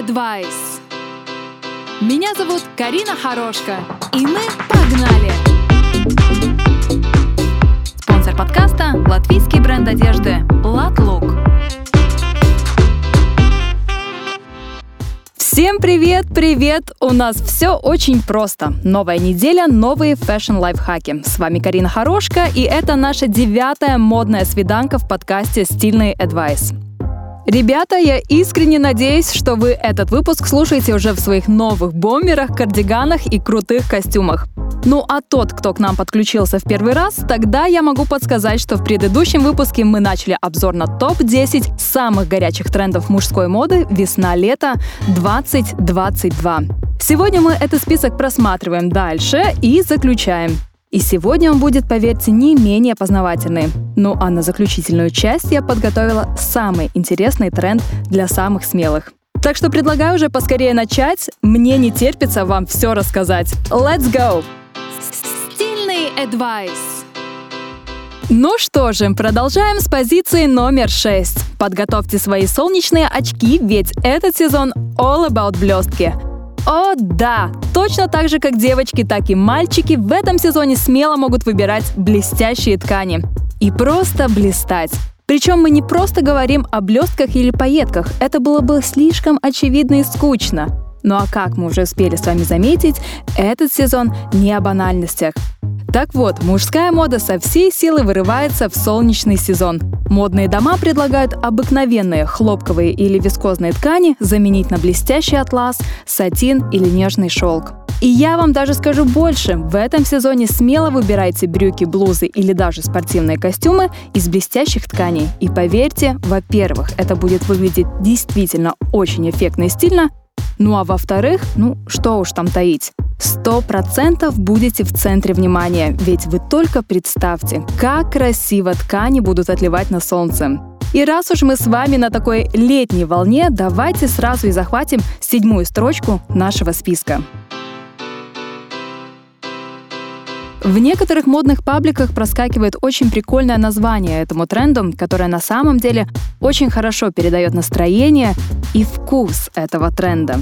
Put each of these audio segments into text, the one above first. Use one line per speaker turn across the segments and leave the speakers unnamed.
Advice. Меня зовут Карина Хорошка, и мы погнали! Спонсор подкаста – латвийский бренд одежды «Латлук». Всем привет, привет! У нас все очень просто. Новая неделя, новые fashion-лайфхаки. С вами Карина Хорошка, и это наша девятая модная свиданка в подкасте «Стильный Advice». Ребята, я искренне надеюсь, что вы этот выпуск слушаете уже в своих новых бомберах, кардиганах и крутых костюмах. Ну а тот, кто к нам подключился в первый раз, тогда я могу подсказать, что в предыдущем выпуске мы начали обзор на топ-10 самых горячих трендов мужской моды весна-лето 2022. Сегодня мы этот список просматриваем дальше и заключаем. И сегодня он будет, поверьте, не менее познавательный. Ну а на заключительную часть я подготовила самый интересный тренд для самых смелых. Так что предлагаю уже поскорее начать. Мне не терпится вам все рассказать. Let's go! Стильный advice. Ну что же, продолжаем с позиции номер 6. Подготовьте свои солнечные очки, ведь этот сезон all about блестки. О, да! Точно так же, как девочки, так и мальчики в этом сезоне смело могут выбирать блестящие ткани. И просто блистать. Причем мы не просто говорим о блестках или пайетках, это было бы слишком очевидно и скучно. Ну а как мы уже успели с вами заметить, этот сезон не о банальностях. Так вот, мужская мода со всей силы вырывается в солнечный сезон. Модные дома предлагают обыкновенные хлопковые или вискозные ткани заменить на блестящий атлас, сатин или нежный шелк. И я вам даже скажу больше. В этом сезоне смело выбирайте брюки, блузы или даже спортивные костюмы из блестящих тканей. И поверьте, во-первых, это будет выглядеть действительно очень эффектно и стильно, ну а во-вторых, ну что уж там таить, сто процентов будете в центре внимания, ведь вы только представьте, как красиво ткани будут отливать на солнце. И раз уж мы с вами на такой летней волне, давайте сразу и захватим седьмую строчку нашего списка. В некоторых модных пабликах проскакивает очень прикольное название этому тренду, которое на самом деле очень хорошо передает настроение и вкус этого тренда.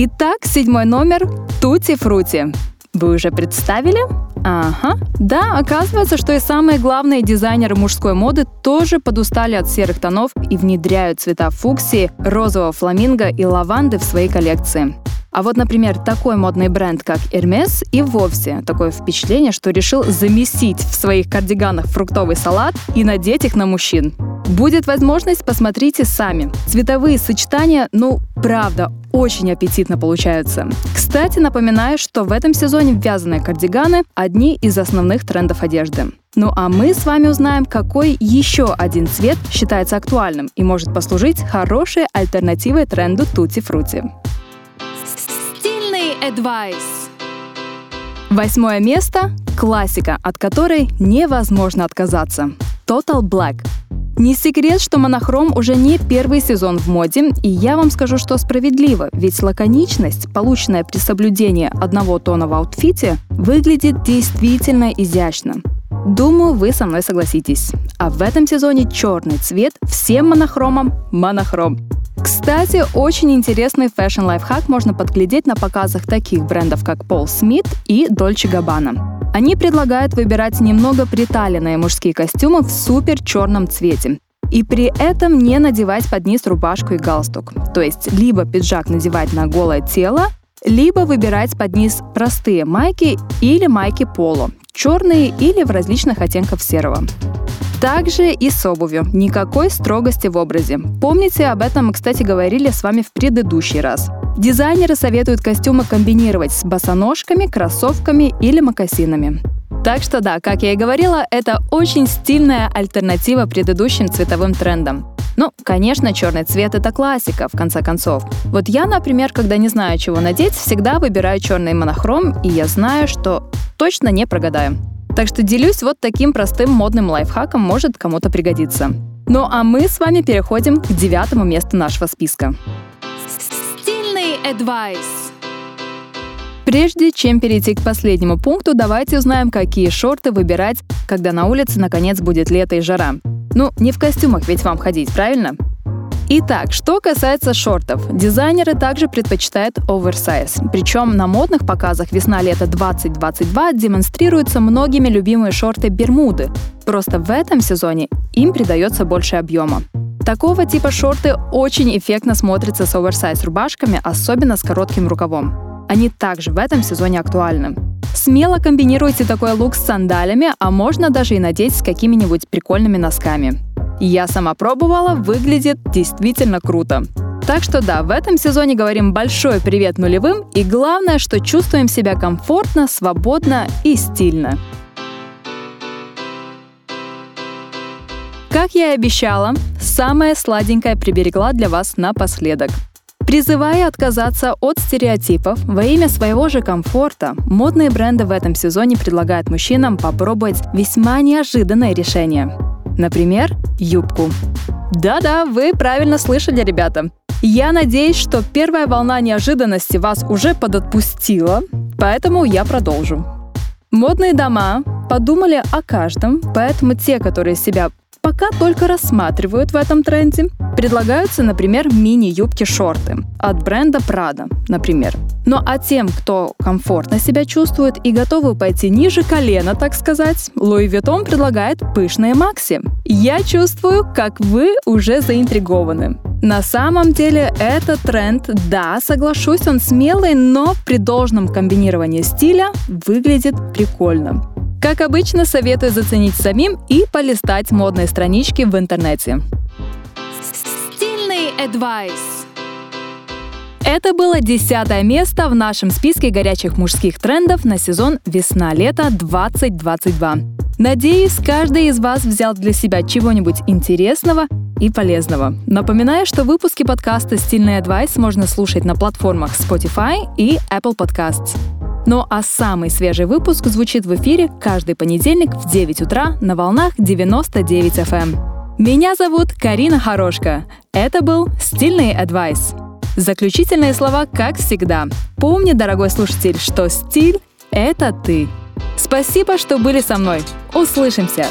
Итак, седьмой номер – Тути Фрути. Вы уже представили? Ага. Да, оказывается, что и самые главные дизайнеры мужской моды тоже подустали от серых тонов и внедряют цвета фуксии, розового фламинго и лаванды в свои коллекции. А вот, например, такой модный бренд, как Hermes, и вовсе такое впечатление, что решил замесить в своих кардиганах фруктовый салат и надеть их на мужчин. Будет возможность, посмотрите сами. Цветовые сочетания, ну, правда, очень аппетитно получаются. Кстати, напоминаю, что в этом сезоне вязаные кардиганы – одни из основных трендов одежды. Ну а мы с вами узнаем, какой еще один цвет считается актуальным и может послужить хорошей альтернативой тренду тути-фрути. Advice. Восьмое место – классика, от которой невозможно отказаться. Total Black. Не секрет, что монохром уже не первый сезон в моде, и я вам скажу, что справедливо, ведь лаконичность, полученная при соблюдении одного тона в outfit е, выглядит действительно изящно. Думаю, вы со мной согласитесь. А в этом сезоне черный цвет всем монохромам – монохром. Кстати, очень интересный fashion-лайфхак можно подглядеть на показах таких брендов, как Paul Smith и Dolce Gabbana. Они предлагают выбирать немного приталенные мужские костюмы в супер черном цвете. И при этом не надевать под низ рубашку и галстук. То есть либо пиджак надевать на голое тело, либо выбирать под низ простые майки или майки поло, черные или в различных оттенках серого. Также и с обувью. Никакой строгости в образе. Помните, об этом мы, кстати, говорили с вами в предыдущий раз. Дизайнеры советуют костюмы комбинировать с босоножками, кроссовками или мокасинами. Так что да, как я и говорила, это очень стильная альтернатива предыдущим цветовым трендам. Ну, конечно, черный цвет это классика, в конце концов. Вот я, например, когда не знаю, чего надеть, всегда выбираю черный монохром, и я знаю, что точно не прогадаю. Так что делюсь вот таким простым модным лайфхаком, может кому-то пригодиться. Ну а мы с вами переходим к девятому месту нашего списка. Advice. Прежде чем перейти к последнему пункту, давайте узнаем, какие шорты выбирать, когда на улице наконец будет лето и жара. Ну, не в костюмах ведь вам ходить, правильно? Итак, что касается шортов. Дизайнеры также предпочитают оверсайз. Причем на модных показах весна-лето 2022 демонстрируются многими любимые шорты Бермуды. Просто в этом сезоне им придается больше объема. Такого типа шорты очень эффектно смотрятся с оверсайз рубашками, особенно с коротким рукавом. Они также в этом сезоне актуальны. Смело комбинируйте такой лук с сандалями, а можно даже и надеть с какими-нибудь прикольными носками. Я сама пробовала, выглядит действительно круто. Так что да, в этом сезоне говорим большой привет нулевым и главное, что чувствуем себя комфортно, свободно и стильно. Как я и обещала, самое сладенькое приберегла для вас напоследок. Призывая отказаться от стереотипов во имя своего же комфорта, модные бренды в этом сезоне предлагают мужчинам попробовать весьма неожиданное решение – Например, юбку. Да-да, вы правильно слышали, ребята. Я надеюсь, что первая волна неожиданности вас уже подотпустила, поэтому я продолжу. Модные дома подумали о каждом, поэтому те, которые себя пока только рассматривают в этом тренде. Предлагаются, например, мини-юбки-шорты от бренда Prada, например. Ну а тем, кто комфортно себя чувствует и готовы пойти ниже колена, так сказать, Louis Vuitton предлагает пышные макси. Я чувствую, как вы уже заинтригованы. На самом деле этот тренд, да, соглашусь, он смелый, но при должном комбинировании стиля выглядит прикольно. Как обычно, советую заценить самим и полистать модные странички в интернете. Стильный advice. Это было десятое место в нашем списке горячих мужских трендов на сезон весна-лето 2022. Надеюсь, каждый из вас взял для себя чего-нибудь интересного и полезного. Напоминаю, что выпуски подкаста «Стильный адвайс» можно слушать на платформах Spotify и Apple Podcasts. Ну а самый свежий выпуск звучит в эфире каждый понедельник в 9 утра на волнах 99 FM. Эм. Меня зовут Карина Хорошка. Это был «Стильный адвайс». Заключительные слова, как всегда. Помни, дорогой слушатель, что стиль — это ты. Спасибо, что были со мной. Услышимся!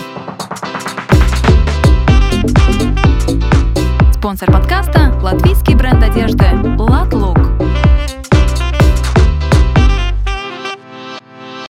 Спонсор подкаста — латвийский бренд одежды «Латлук».